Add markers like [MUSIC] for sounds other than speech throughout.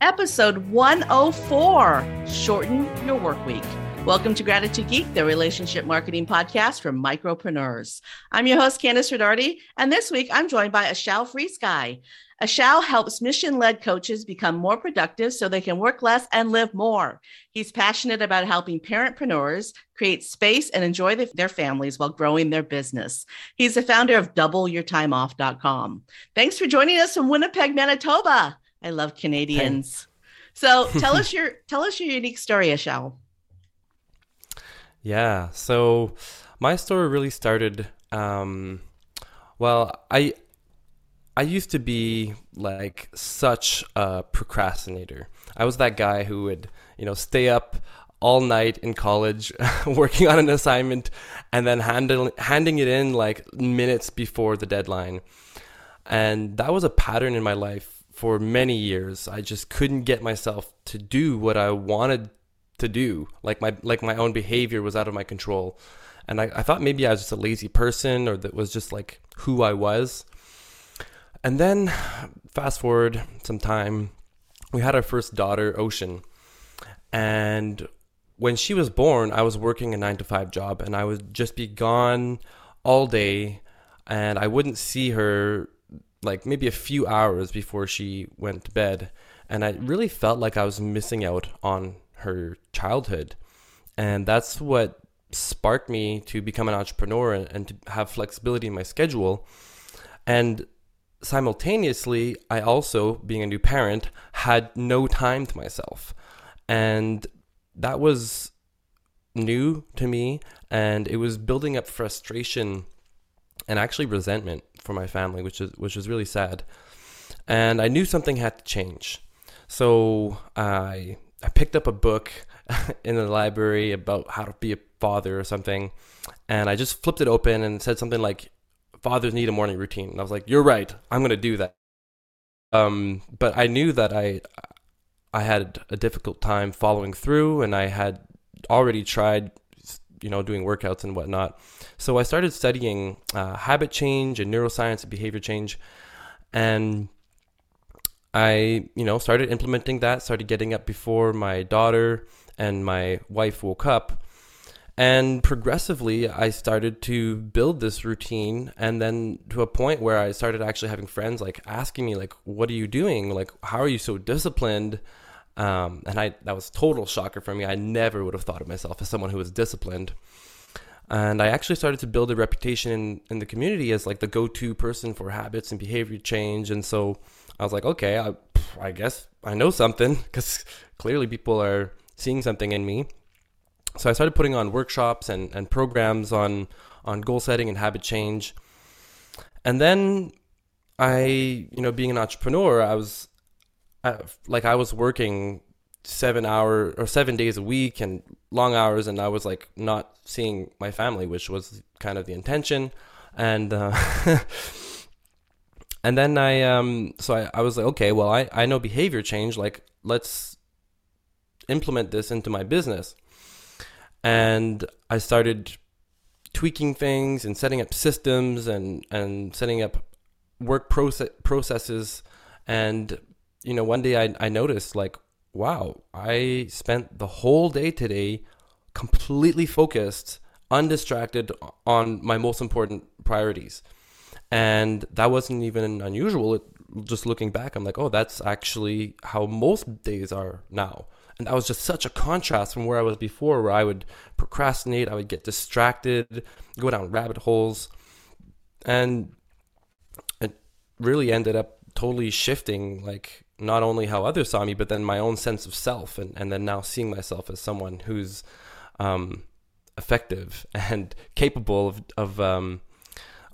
episode 104 Shorten Your Work Week. Welcome to Gratitude Geek, the relationship marketing podcast for micropreneurs. I'm your host, Candice Rodarty, and this week I'm joined by Ashao Freesky. Ashao helps mission led coaches become more productive so they can work less and live more. He's passionate about helping parentpreneurs create space and enjoy the, their families while growing their business. He's the founder of doubleyourtimeoff.com. Thanks for joining us from Winnipeg, Manitoba. I love Canadians. So [LAUGHS] tell us your tell us your unique story, Ashao. Yeah. So my story really started. Um, well, I I used to be like such a procrastinator. I was that guy who would you know stay up all night in college [LAUGHS] working on an assignment and then handling handing it in like minutes before the deadline. And that was a pattern in my life for many years. I just couldn't get myself to do what I wanted to do. Like my like my own behavior was out of my control. And I, I thought maybe I was just a lazy person or that was just like who I was. And then fast forward some time, we had our first daughter, Ocean. And when she was born, I was working a nine to five job and I would just be gone all day and I wouldn't see her like maybe a few hours before she went to bed. And I really felt like I was missing out on her childhood. And that's what sparked me to become an entrepreneur and, to have flexibility in my schedule. And simultaneously, I also, being a new parent, had no time to myself. And that was new to me. And it was building up frustration and actually resentment for my family, which is which was really sad. And I knew something had to change. So I I picked up a book [LAUGHS] in the library about how to be a father or something, and I just flipped it open and said something like, "Fathers need a morning routine." And I was like, "You're right. I'm going to do that." Um, but I knew that I I had a difficult time following through, and I had already tried, you know, doing workouts and whatnot. So I started studying uh, habit change and neuroscience and behavior change, and I, you know, started implementing that, started getting up before my daughter and my wife woke up. And progressively, I started to build this routine. And then to a point where I started actually having friends like asking me, like, what are you doing? Like, how are you so disciplined? Um, and I, that was total shocker for me. I never would have thought of myself as someone who was disciplined. And I actually started to build a reputation in, in the community as like the go-to person for habits and behavior change. And so I was like, okay, I, I guess I know something [LAUGHS] because clearly people are seeing something in me. So I started putting on workshops and, and programs on on goal setting and habit change. And then I, you know, being an entrepreneur, I was Like I was working seven hour or seven days a week and long hours, and I was like not seeing my family, which was kind of the intention. And uh, [LAUGHS] and then I um so I, I was like, okay, well I, I know behavior change, like let's implement this into my business. And I started tweaking things and setting up systems and, and setting up work process processes and you know one day I, I noticed like wow i spent the whole day today completely focused undistracted on my most important priorities and that wasn't even unusual. It, just looking back, I'm like, oh, that's actually how most days are now. And that was just such a contrast from where I was before, where I would procrastinate, I would get distracted, go down rabbit holes. And it really ended up totally shifting, like, not only how others saw me, but then my own sense of self. And, and then now seeing myself as someone who's um, effective [LAUGHS] and capable of, of um,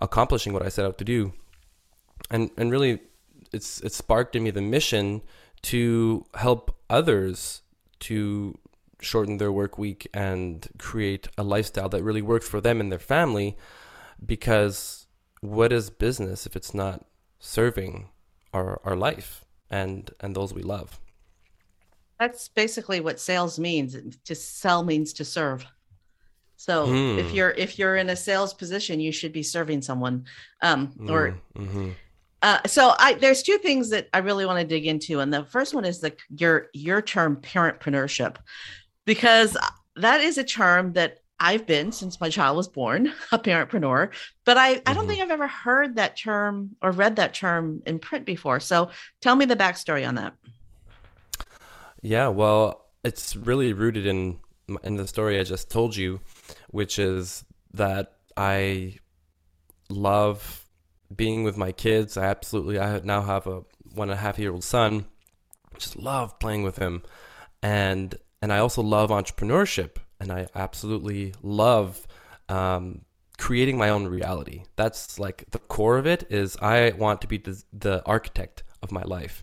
accomplishing what I set out to do. And and really it's it sparked in me the mission to help others to shorten their work week and create a lifestyle that really works for them and their family because what is business if it's not serving our our life and and those we love that's basically what sales means to sell means to serve so mm. if hmm. you're if you're in a sales position, you should be serving someone. Um, or mm-hmm. Uh, so I there's two things that I really want to dig into, and the first one is the your your term parentpreneurship, because that is a term that I've been since my child was born, [LAUGHS] a parentpreneur, but I, I don't mm-hmm. think I've ever heard that term or read that term in print before. So tell me the backstory on that. Yeah, well, it's really rooted in in the story I just told you, which is that I love being with my kids. I absolutely I now have a one and a half year old son. Just love playing with him, and and I also love entrepreneurship and I absolutely love um, creating my own reality. That's like the core of it. Is I want to be the, the architect of my life,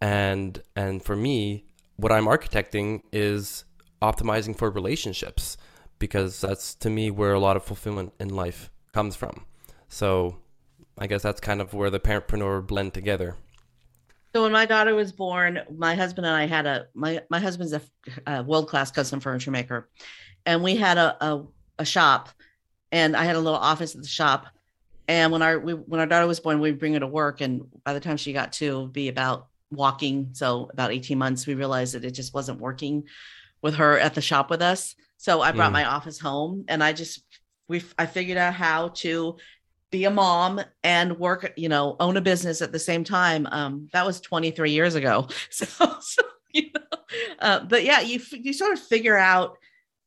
and and for me, what I'm architecting is optimizing for relationships because that's to me where a lot of fulfillment in life comes from. So I guess that's kind of where the parentpreneur blend together. So when my daughter was born, my husband and I had a my my husband's a, a world class custom furniture maker, and we had a, a, a shop, and I had a little office at the shop. And when our we, when our daughter was born, we'd bring her to work, and by the time she got to be about walking, so about eighteen months, we realized that it just wasn't working with her at the shop with us. So I brought mm. my office home, and I just we I figured out how to be a mom and work, you know, own a business at the same time. Um, that was 23 years ago. [LAUGHS] So, so you know, uh, but yeah, you you sort of figure out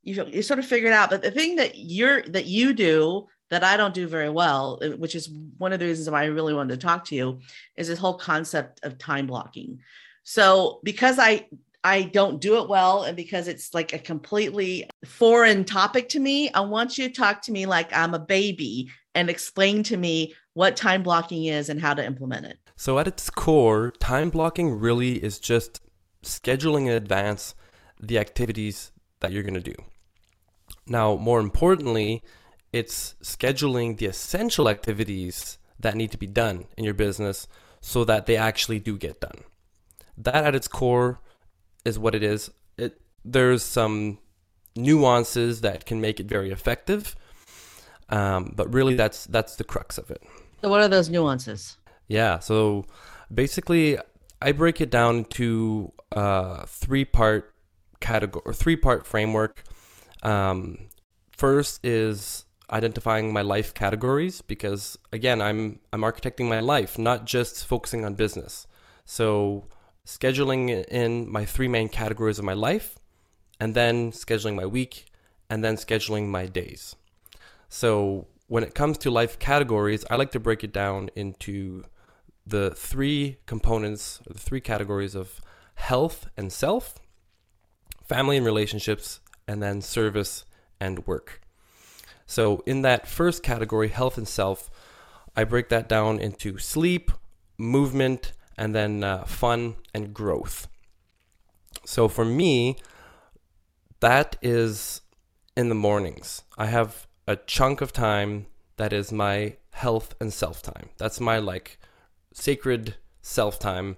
you you sort of figure it out. But the thing that you're that you do that I don't do very well, uh, which is one of the reasons why I really wanted to talk to you, is this whole concept of time blocking. So because I I don't do it well and because it's like a completely foreign topic to me, I want you to talk to me like I'm a baby and explain to me what time blocking is and how to implement it. So, at its core, time blocking really is just scheduling in advance the activities that you're going to do. Now, more importantly, it's scheduling the essential activities that need to be done in your business so that they actually do get done. That at its core is what it is. It, there's some nuances that can make it very effective, um, but really, that's that's the crux of it. So, what are those nuances? Yeah. So, basically, I break it down to uh, three part category or three part framework. Um, first is identifying my life categories because again, I'm I'm architecting my life, not just focusing on business. So, scheduling in my three main categories of my life, and then scheduling my week, and then scheduling my days. So when it comes to life categories, I like to break it down into the three components, the three categories of health and self, family and relationships, and then service and work. So in that first category, health and self, I break that down into sleep, movement, and then uh, fun and growth. So for me, that is in the mornings. I have a chunk of time that is my health and self time. That's my like sacred self time.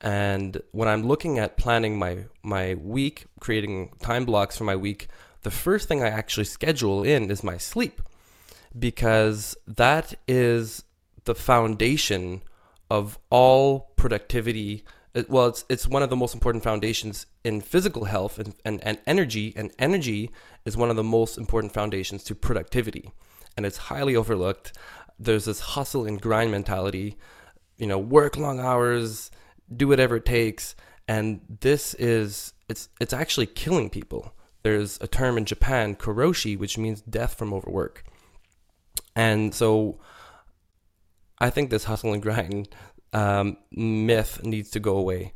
And when I'm looking at planning my my week, creating time blocks for my week, the first thing I actually schedule in is my sleep because that is the foundation of all productivity well it's it's one of the most important foundations in physical health and, and, and energy and energy is one of the most important foundations to productivity. And it's highly overlooked. There's this hustle and grind mentality you know work long hours do whatever it takes. And this is it's it's actually killing people. There's a term in Japan karoshi which means death from overwork. And so I think this hustle and [LAUGHS] grind um, myth needs to go away.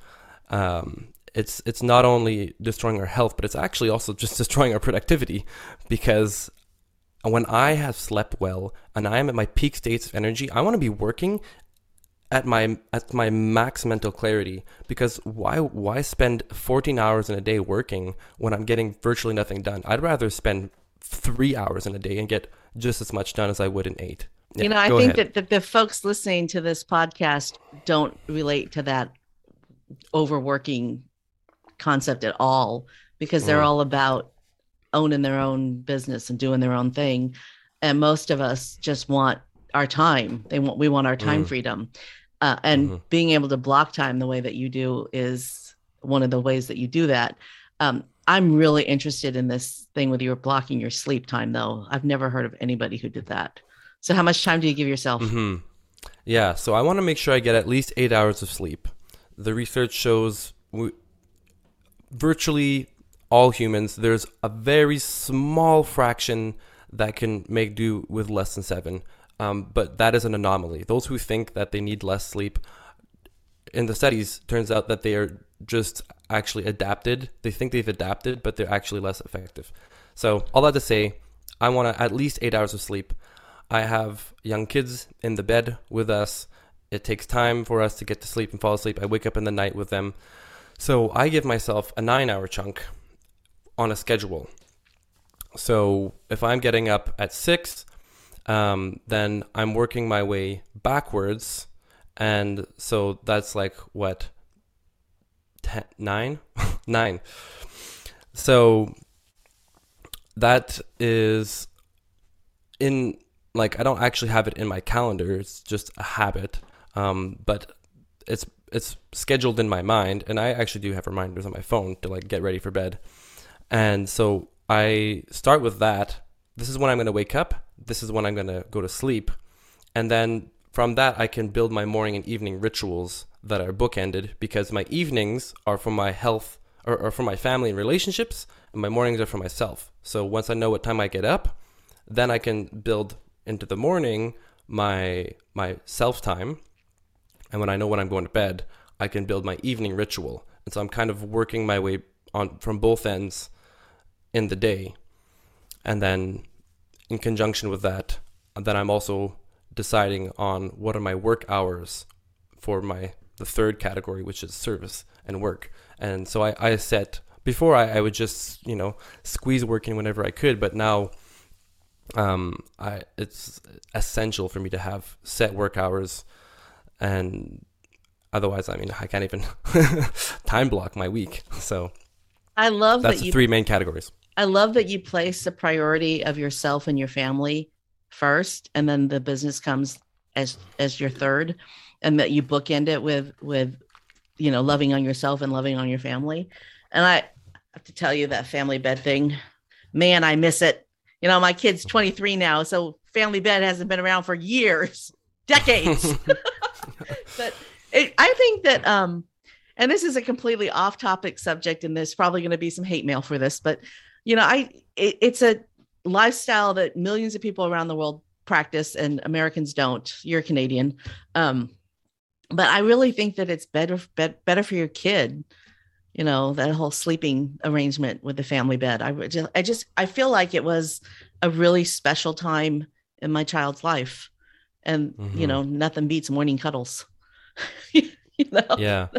Um, it's it's not only destroying our health, but it's actually also [LAUGHS] just destroying our productivity because when I have slept well and I am at my peak states of energy, I want to be working at my at my max mental clarity because why why spend 14 hours in a day working when I'm getting virtually nothing done? I'd rather spend 3 hours in a day and get just as much done as I would in 8. Yeah, you know, I think ahead. that the, the folks listening to this podcast don't relate to that overworking concept at all because they're mm. all about owning their own business and doing their own thing. And most of us just want our time. They want we want our time mm. freedom. uh, and mm-hmm. being able to block time the way that you do is one of the ways that you do that. Um, I'm really interested in this thing with your blocking your sleep time, though. I've never heard of anybody who did that. So, how much time do you give yourself? Mm-hmm. Yeah, so I want to make sure I get at least eight hours of sleep. The research shows we, virtually all humans, there's a very small fraction that can make do with less than seven. Um, but that is an anomaly. Those who think that they need less sleep, in the studies, turns out that they are just actually adapted. They think they've adapted, but they're actually less effective. So, all that to say, I want to at least eight hours of sleep. I have young kids in the bed with us. It takes time for us to get to sleep and fall asleep. I wake up in the night with them. So, I give myself a nine hour chunk on a schedule. So, if I'm getting up at six, um, then I'm working my way backwards. And so that's like what? Ten, nine? [LAUGHS] nine. So that is in like I don't actually have it in my calendar. It's just a habit. Um, but it's it's scheduled in my mind, and I actually do have reminders on my phone to like get ready for bed. And so I start with that. This is when I'm going to wake up this is when I'm going to go to sleep. And then from that, I can build my morning and evening rituals that are bookended because my evenings are for my health or, or for my family and relationships, and my mornings are for myself. So once I know what time I get up, then I can build into the morning my my self time. And when I know when I'm going to bed, I can build my evening ritual. And so I'm kind of working my way on from both ends in the day. And then in conjunction with that, then I'm also deciding on what are my work hours for my the third category, which is service and work. And so I, I set before I, I would just you know squeeze working whenever I could, but now um, I it's essential for me to have set work hours, and otherwise, I mean, I can't even [LAUGHS] time block my week. So I love that's that the you, three main categories. I love that you place the priority of yourself and your family first, and then the business comes as as your third, and that you bookend it with with you know loving on yourself and loving on your family. And I have to tell you that family bed thing, man, I miss it. You know, my kid's 23 now, so family bed hasn't been around for years, [LAUGHS] decades. [LAUGHS] but it, I think that um and this is a completely off topic subject and there's probably going to be some hate mail for this but you know, I it, it's a lifestyle that millions of people around the world practice and Americans don't. You're Canadian. Um, but I really think that it's better better for your kid. You know, that whole sleeping arrangement with the family bed. I just I just I feel like it was a really special time in my child's life. And mm-hmm. you know, nothing beats morning cuddles. [LAUGHS] you know? Yeah. [LAUGHS]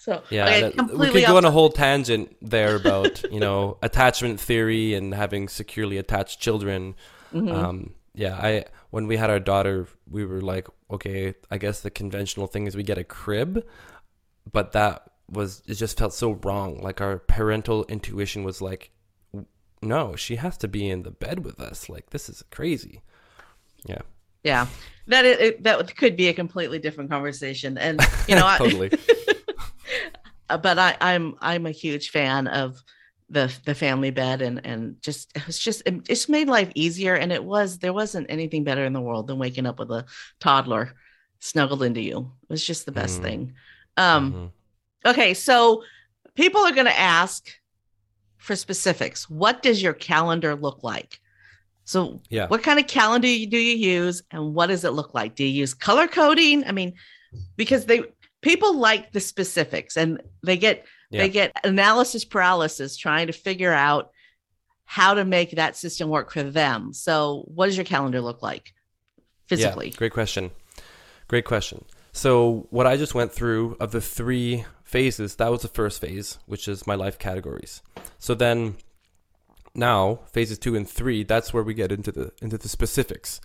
So yeah, okay, that, we could go on a whole tangent there about you know [LAUGHS] attachment theory and having securely attached children. Mm-hmm. Um, yeah, I when we had our daughter, we were like, okay, I guess the conventional thing is we get a crib, but that was it just felt so wrong. Like our parental intuition was like, no, she has to be in the bed with us. Like this is crazy. Yeah. Yeah, that it, that could be a completely different conversation, and you know, [LAUGHS] totally. I, [LAUGHS] but I, I'm I'm a huge fan of the the family bed and and just it was just it just made life easier and it was there wasn't anything better in the world than waking up with a toddler snuggled into you it was just the best mm-hmm. thing um mm-hmm. Okay so people are going to ask for specifics what does your calendar look like so yeah what kind of calendar do you use and what does it look like do you use color coding i mean because they people like the specifics and they get yeah. they get analysis paralysis trying to figure out how to make that system work for them. So, what does your calendar look like physically? Yeah, great question. Great question. So, what I just went through of the three phases, that was the first phase, which is my life categories. So then now phases two and three, that's where we get into the into the specifics.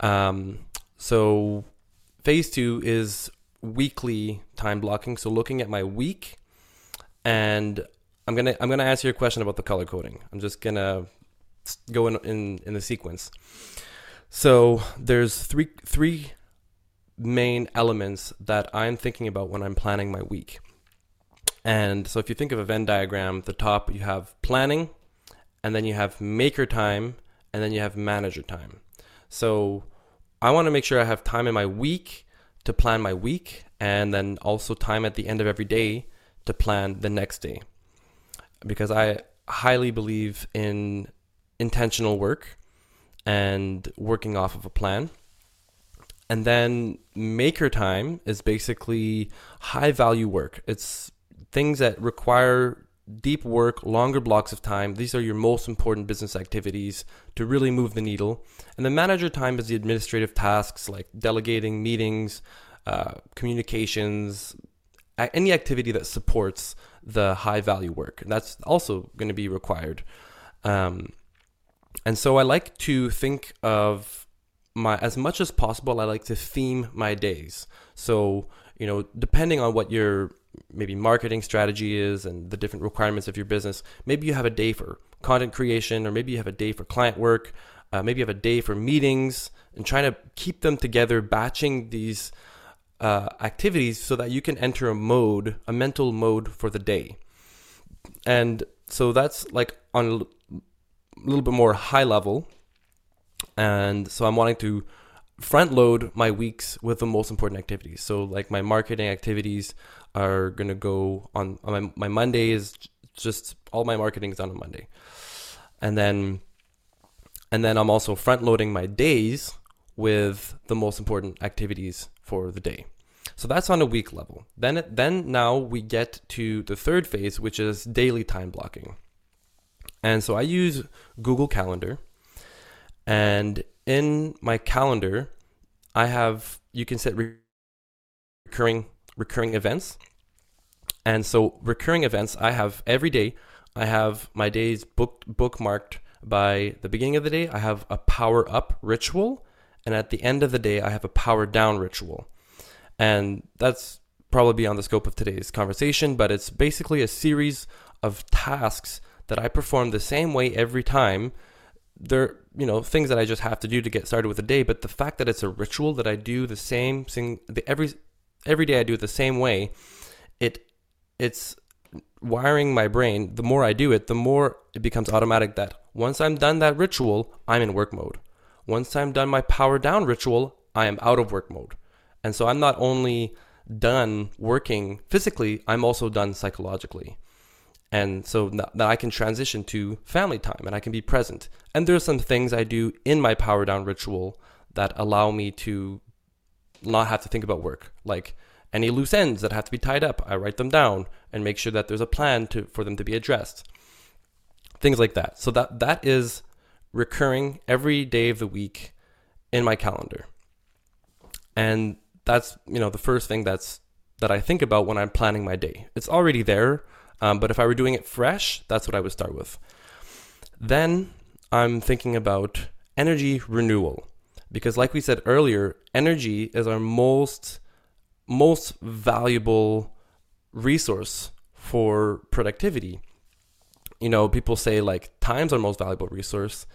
Um, so phase two is weekly time blocking. So looking at my week, and I'm gonna I'm gonna answer your question about the color coding. I'm just gonna go in in, in the sequence. So there's three three main elements that I'm thinking about when I'm planning my week. And so if you think of a Venn diagram, the top you have planning, and then you have maker time, and then you have manager time. So I want to make sure I have time in my week to plan my week, and then also time at the end of every day to plan the next day. Because I highly believe in intentional work and working off of a plan. And then maker time is basically high value work. It's things that require deep work, longer blocks of time. These are your most important business activities to really move the needle. And the manager time is the administrative tasks like delegating meetings, uh, communications, any activity that supports the high value work. That's also going to be required. Um, and so I like to think of my as much as possible. I like to theme my days. So you know, depending on what your maybe marketing strategy is and the different requirements of your business, maybe you have a day for content creation, or maybe you have a day for client work. Uh, maybe you have a day for meetings, and trying to keep them together, batching these uh, activities so that you can enter a mode, a mental mode for the day. And so that's like on a little bit more high level. And so I'm wanting to front load my weeks with the most important activities. So like my marketing activities are going to go on, on my, my Monday is just all my marketing is done on Monday. And then and then I'm also front loading my days with the most important activities for the day. So that's on a week level. Then then now we get to the third phase which is daily time blocking. And so I use Google Calendar. And in my calendar, I have you can set recurring recurring events. And so recurring events I have every day. I have my days booked bookmarked by the beginning of the day. I have a power up ritual, and at the end of the day, I have a power down ritual. And that's probably beyond the scope of today's conversation, but it's basically a series of tasks that I perform the same way every time. They're, you know, things that I just have to do to get started with the day, but the fact that it's a ritual that I do the same thing every every day I do it the same way, it it's wiring my brain. The more I do it, the more it becomes automatic that once I'm done that ritual, I'm in work mode. Once I'm done my power down ritual, I am out of work mode. And so I'm not only done working physically, I'm also done psychologically and so that I can transition to family time and I can be present. And there's some things I do in my power down ritual that allow me to not have to think about work, like any loose ends that have to be tied up. I write them down and make sure that there's a plan to for them to be addressed. Things like that. So that that is recurring every day of the week in my calendar. And that's, you know, the first thing that's that I think about when I'm planning my day. It's already there um, but if I were doing it fresh, that's what I would start with. Then I'm thinking about energy renewal because like we said earlier, energy is our most most valuable resource for productivity. You know, people say like time's our most valuable resource.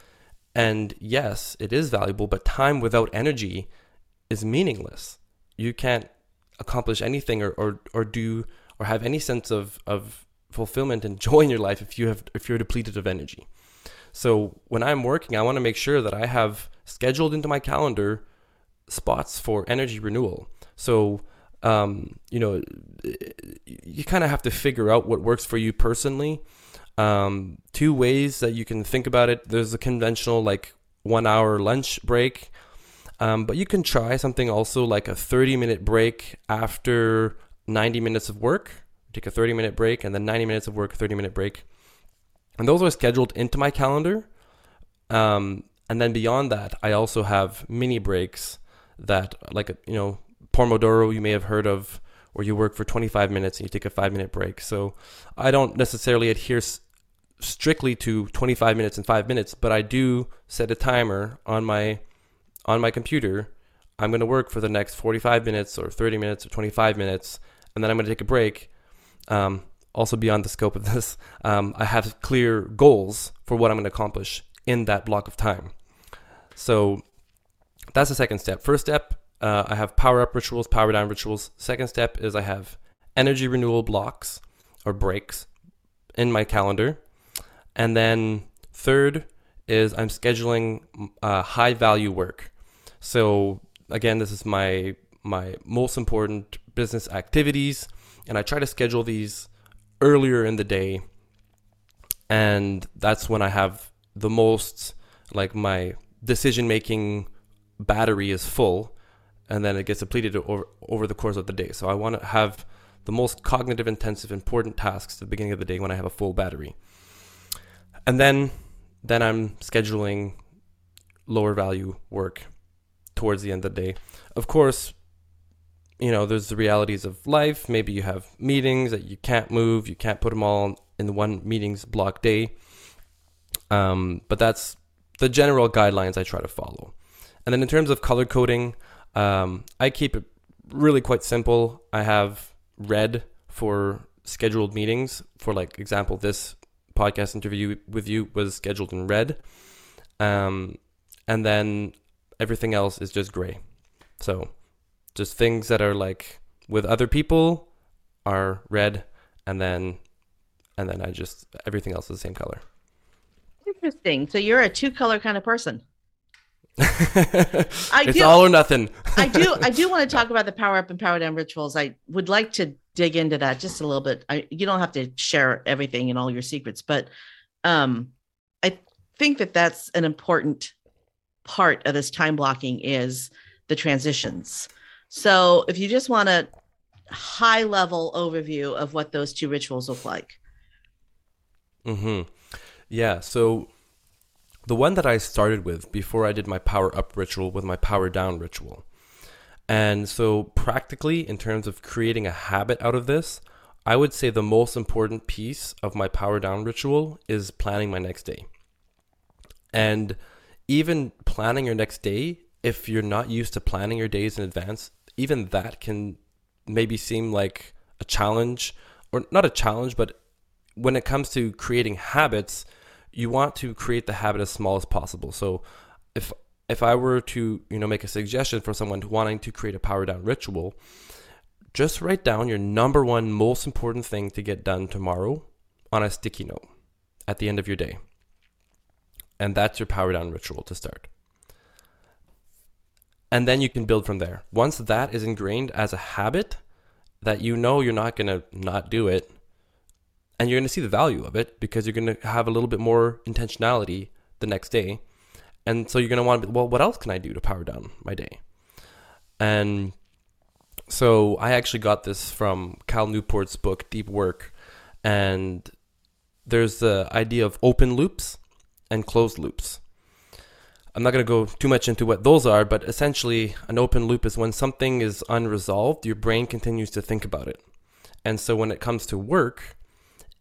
And yes, it is valuable, but time without energy is meaningless. You can't accomplish anything or, or, or do or have any sense of, of fulfillment and [LAUGHS] joy in your life if you have if you're depleted of energy. So when I'm working, I want to make sure that I have scheduled into my calendar spots for energy renewal. So um, you know, you kind of have to figure out what works for you personally. Um, two ways that you can think about it. There's a conventional like one hour lunch break. Um, but you can try something also like a 30 minute break after 90 minutes of work take a 30 minute break, and then 90 minutes of work, 30 minute break. And those are scheduled into my calendar. Um, and then beyond that, I also have mini breaks that, like, you know, Pomodoro, you may have heard of, where you work for 25 minutes and you take a five minute break. So I don't necessarily adhere s- strictly to 25 minutes and five minutes, but I do set a timer on my on my computer. I'm going to work for the next 45 minutes or 30 minutes or 25 minutes, and then I'm going to take a break um, also beyond the scope of this, um, I have clear goals for what I'm going to accomplish in that block of time. So that's the second step. First step, uh, I have power up rituals, power down rituals. Second step is I have energy renewal blocks or breaks in my calendar. And then third is I'm scheduling uh, high value work. So again, this is my my most important business activities, and I try to schedule these earlier in the day, and that's when I have the most like my decision making battery is full, and then it gets depleted over over the course of the day. So I want to have the most cognitive intensive important tasks at the beginning of the day when I have a full battery. And then then I'm scheduling lower value work towards the end of the day. Of course, you know, there's the realities of life. Maybe you have meetings that you can't move, you can't put them all in the one meetings block day. Um, but that's the general guidelines I try to follow. And then in terms of color coding, um, I keep it really quite simple. I have red for scheduled meetings. For like example, this podcast interview with you was scheduled in red, um, and then everything else is just gray. So just things that are like with other people are red, and then and then I just everything else is the same color. Interesting. So you're a two color kind of person. [LAUGHS] I it's do, all or nothing. I do. [LAUGHS] I do want to talk about the power up and power down rituals. I would like to dig into that just a little bit. I, you don't have to share everything and all your secrets, but um, I think that that's an important part of this time blocking is the transitions. So if you just want a high level overview of what those two rituals look like. Hmm. Yeah. So the one that I started with before I did my power up ritual with my power down ritual. And so, practically, in terms of creating a habit out of this, I would say the most important piece of my power down ritual is planning my next day. And even planning your next day, if you're not used to planning your days in advance, even that can maybe seem like a challenge, or not a challenge, but when it comes to creating habits, you want to create the habit as small as possible. So if if I were to, you know, make a suggestion for someone wanting to create a power down ritual, just write down your number one most important thing to get done tomorrow on a sticky note at the end of your day. And that's your power down ritual to start. And then you can build from there. Once that is ingrained as a habit that you know you're not going to not do it, and you're going to see the value of it because you're going to have a little bit more intentionality the next day. And so you're going to want to be, well, what else can I do to power down my day? And so I actually got this from Cal Newport's book, Deep Work. And there's the idea of open loops and closed loops. I'm not going to go too much into what those are, but essentially, an open loop is when something is unresolved, your brain continues to think about it. And so when it comes to work,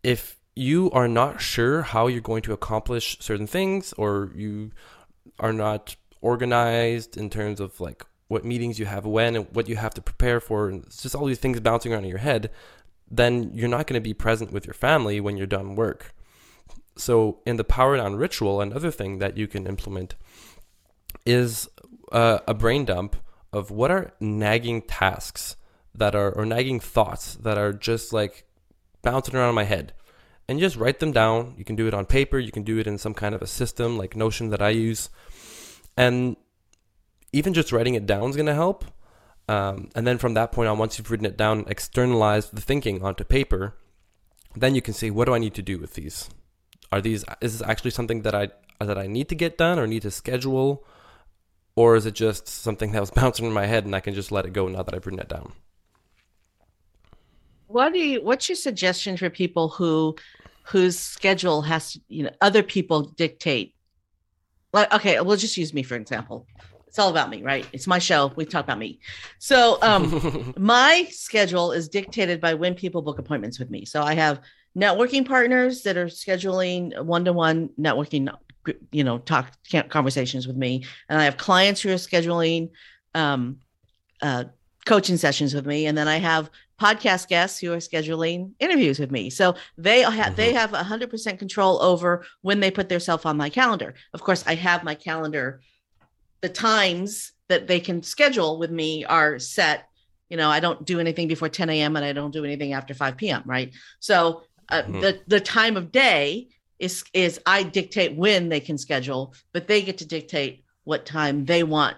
if you are not sure how you're going to accomplish certain things or you are not organized in terms of like what meetings you have when and what you have to prepare for and it's just all these things bouncing around in your head then you're not going to be present with your family when you're done work so in the power down ritual another thing that you can implement is uh, a brain dump of what are nagging tasks that are or nagging thoughts that are just like bouncing around in my head and just write them down. You can do it on paper, you can do it in some kind of a system like Notion that I use. And even just writing it down is going to help. Um, and then from that point on, once you've written it down, externalized the thinking onto paper. Then you can see what do I need to do with these? Are these is this actually something that I that I need to get done or need to schedule, or is it just something that was [LAUGHS] bouncing in my head and I can just let it go now that I've written it down? what do you what's your suggestion for people who whose schedule has you know other people dictate? Like okay we'll just use me for example. It's all about me right? It's my show. We talk about me. So um [LAUGHS] my schedule is dictated by when people book appointments with me. So i have networking partners that are scheduling one-to-one networking you know talk conversations with me and i have clients who are scheduling um uh coaching sessions with me and then i have podcast guests who are scheduling interviews with me. So they have mm-hmm. they have 100% control over when they put themselves on my calendar. Of course, I have my calendar the times that they can schedule with me are set. You know, I don't do anything before 10 a.m. and I don't do anything after 5 p.m. Right. So uh, mm-hmm. the the time of day is is I dictate when they can schedule, but they get to dictate what time they want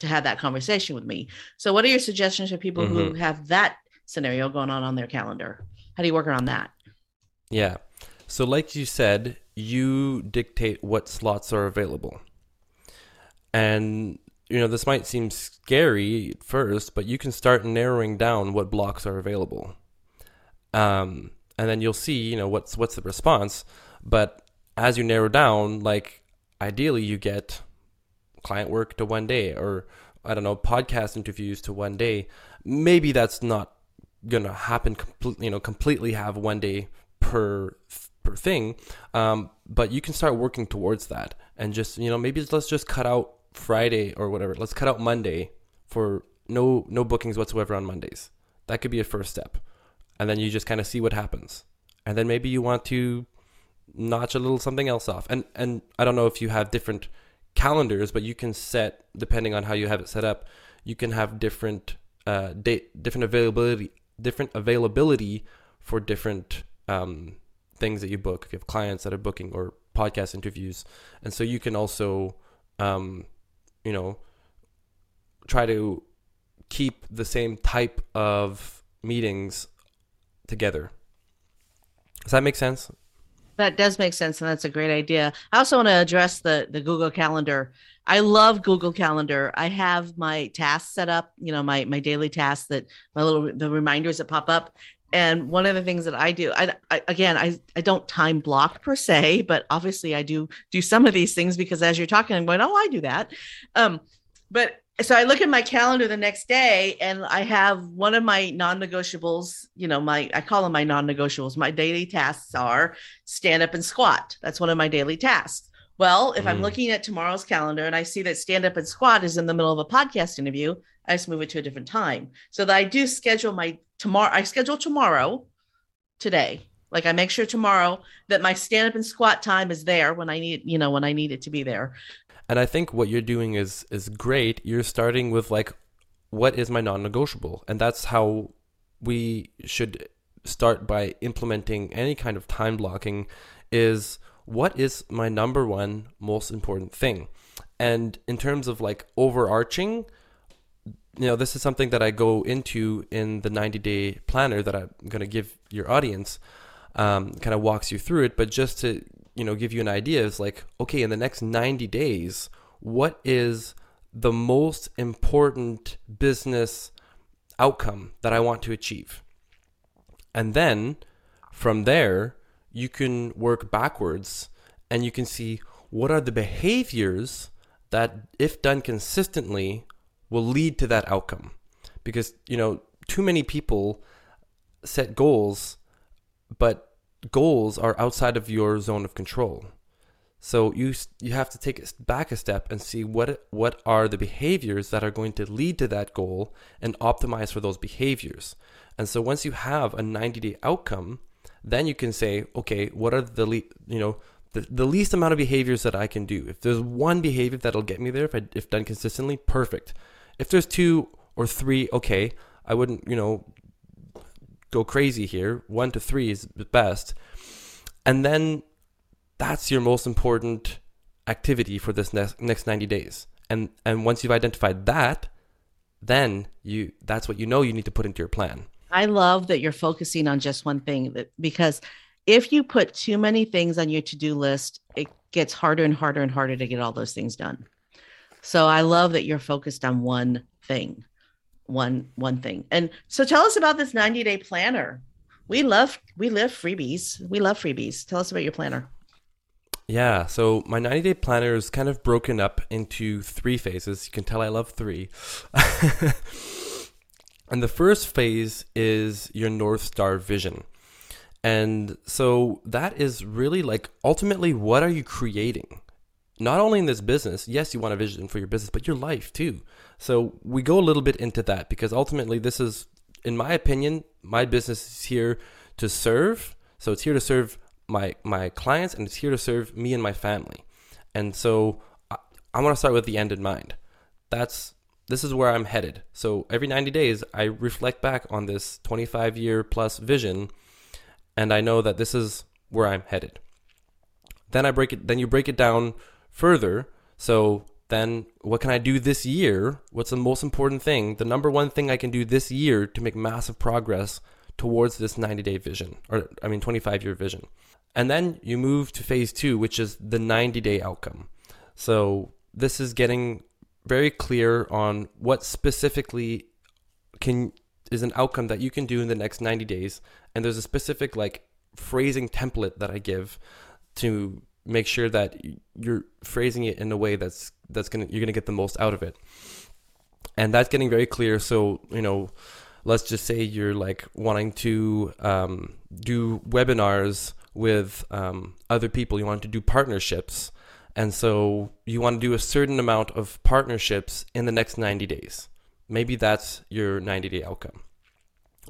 to have that conversation with me. So, what are your suggestions for people mm-hmm. who have that scenario going on on their calendar? How do you work around that? Yeah. So, like you said, you dictate what slots are available. And, you know, this might seem scary at first, but you can start narrowing down what blocks are available. Um, and then you'll see, you know, what's what's the response. But as you narrow down, like ideally you get client work to one day or I don't know, podcast interviews to one day. Maybe that's not gonna happen completely, you know, completely have one day per per thing. Um, but you can start working towards that and just, you know, maybe let's just cut out Friday or whatever. Let's cut out Monday for no no bookings whatsoever on Mondays. That could be a first step. And then you just kind of see what happens. And then maybe you want to notch a little something else off. And and I don't know if you have different calendars, but you can set depending on how you have it set up. You can have different uh, date, different availability, different availability for different um, things that you book. If you have clients that are booking or podcast interviews, and so you can also, um, you know, try to keep the same type of meetings together. Does that make sense? That does make sense, and that's a great idea. I also want to address the the Google Calendar. I love Google Calendar. I have my tasks set up, you know, my my daily tasks that my little the reminders that pop up. And one of the things that I do, I, I again, I I don't time block per se, but obviously I do do some of these things because as you're talking, I'm going, oh, I do that. Um, but so I look at my calendar the next day and I have one of my non-negotiables, you know, my I call them my non-negotiables. My daily tasks are stand up and squat. That's one of my daily tasks. Well, if mm. I'm looking at tomorrow's calendar and I see that stand up and squat is in the middle of a podcast interview, I just move it to a different time. So that I do schedule my tomorrow I schedule tomorrow today. Like I make sure tomorrow that my stand up and squat time is there when I need, you know, when I need it to be there. And I think what you're doing is is great. You're starting with like what is my non-negotiable? And that's how we should start by implementing any kind of time blocking is what is my number one most important thing? And in terms of like overarching, you know, this is something that I go into in the 90 day planner that I'm going to give your audience, um, kind of walks you through it. But just to you know give you an idea is like okay in the next 90 days what is the most important business outcome that I want to achieve? And then from there you can work backwards and you can see what are the behaviors that if done consistently will lead to that outcome. Because you know too many people set goals but goals are outside of your zone of control. So you you have to take it back a step and see what what are the behaviors that are going to lead to that goal and optimize for those behaviors. And so once you have a 90-day outcome, then you can say, okay, what are the le- you know the, the least amount of behaviors that I can do. If there's one behavior that'll get me there, if I, if done consistently, perfect. If there's two or three, okay, I wouldn't you know go crazy here. One to three is the best. And then that's your most important activity for this next, next 90 days. And, and once you've identified that, then you that's what you know you need to put into your plan. I love that you're focusing on just one thing because if you put too many things on your to-do list, it gets harder and harder and harder to get all those things done. So I love that you're focused on one thing one one thing. And so tell us about this 90 day planner. We love we love freebies. We love freebies. Tell us about your planner. Yeah, so my 90 day planner is kind of broken up into three phases. You can tell I love three. [LAUGHS] and the first phase is your North Star vision. And so that is really like ultimately what are you creating? Not only in this business, yes, you want a vision for your business, but your life too. So we go a little bit into that because ultimately, this is, in my opinion, my business is here to serve. So it's here to serve my my clients, and it's here to serve me and my family. And so I, I want to start with the end in mind. that's this is where I'm headed. So every 90 days, I reflect back on this 25 year plus vision, and I know that this is where I'm headed. Then I break it. Then you break it down further. So then, what can I do this year? What's the most important thing? The number one thing I can do this year to make massive progress towards this 90 day vision, or I mean 25 year vision. And then you move to phase two, which is the 90 day outcome. So this is getting very clear on what specifically can is an outcome that you can do in the next 90 days and there's a specific like phrasing template that I give to make sure that you're phrasing it in a way that's that's to you're to get the most out of it. And that's getting very clear so, you know, let's just say you're like wanting to um, do webinars with um, other people, you want to do partnerships and so you want to do a certain amount of partnerships in the next 90 days. Maybe that's your 90 day outcome.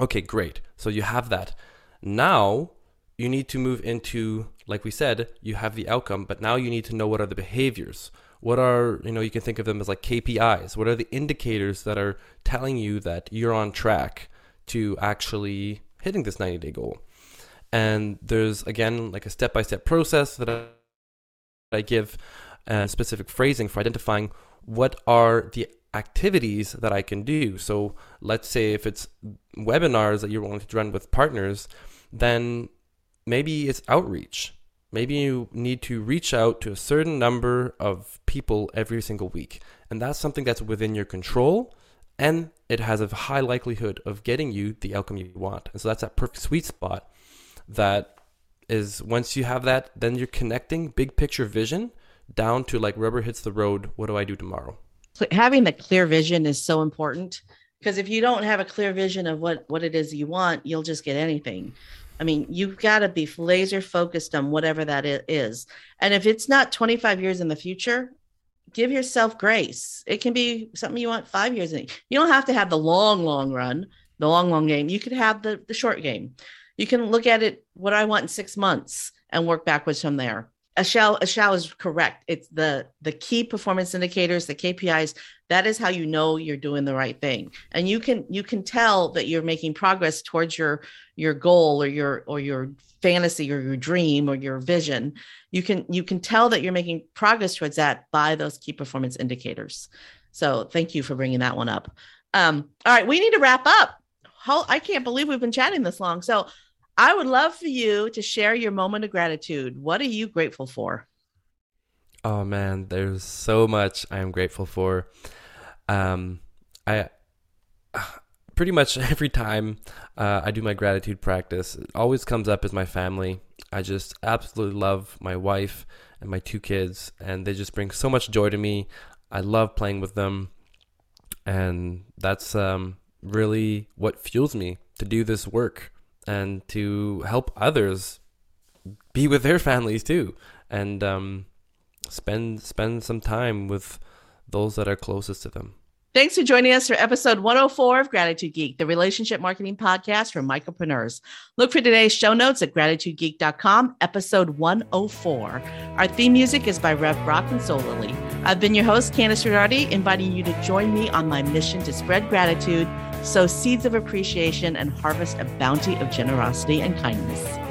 Okay, great. So you have that. Now you need to move into, like we said, you have the outcome, but now you need to know what are the behaviors. What are, you know, you can think of them as like KPIs. What are the indicators that are telling you that you're on track to actually hitting this 90 day goal? And there's, again, like a step by step process that I give a specific phrasing for identifying what are the activities that I can do. So let's say if it's webinars that you're wanting to run with partners, then maybe it's outreach. Maybe you need to reach out to a certain number of people every single week. And that's something that's within your control and it has a high likelihood of getting you the outcome you want. And so that's that perfect sweet spot that is once you have that, then you're connecting big picture vision down to like rubber hits the road. What do I do tomorrow? Having the clear vision is so important because if you don't have a clear vision of what what it is you want, you'll just get anything. I mean, you've got to be laser focused on whatever that is. And if it's not 25 years in the future, give yourself grace. It can be something you want five years in. You don't have to have the long, long run, the long, long game. You could have the, the short game you can look at it what I want in six months and work backwards from there. Ashel, Ashel is correct. It's the the key performance indicators, the KPIs. That is how you know you're doing the right thing, and you can you can tell that you're making progress towards your your goal or your or your fantasy or your dream or your vision. You can you can tell that you're making progress towards that by those key performance indicators. So thank you for bringing that one up. Um, all right, we need to wrap up. I can't believe we've been chatting this long. So I would love for you to share your moment of gratitude. What are you grateful for? Oh man, there's so much I am grateful for. Um, I pretty much [LAUGHS] every time uh, I do my gratitude practice, it always comes up as my family. I just absolutely love my wife and my two kids, and they just bring so much joy to me. I love playing with them, and that's um, really what fuels me to do this work and to help others be with their [LAUGHS] families too and um, spend spend some time with those that are closest to them. Thanks for joining us for episode 104 of Gratitude Geek, the relationship marketing podcast for micropreneurs. Look for today's show notes at gratitudegeek.com, episode 104. Our theme music is by Rev Brock and Solily. I've been your host, Candice Ridardi, inviting you to join me on my mission to spread gratitude sow seeds of appreciation, and harvest a bounty of generosity and kindness.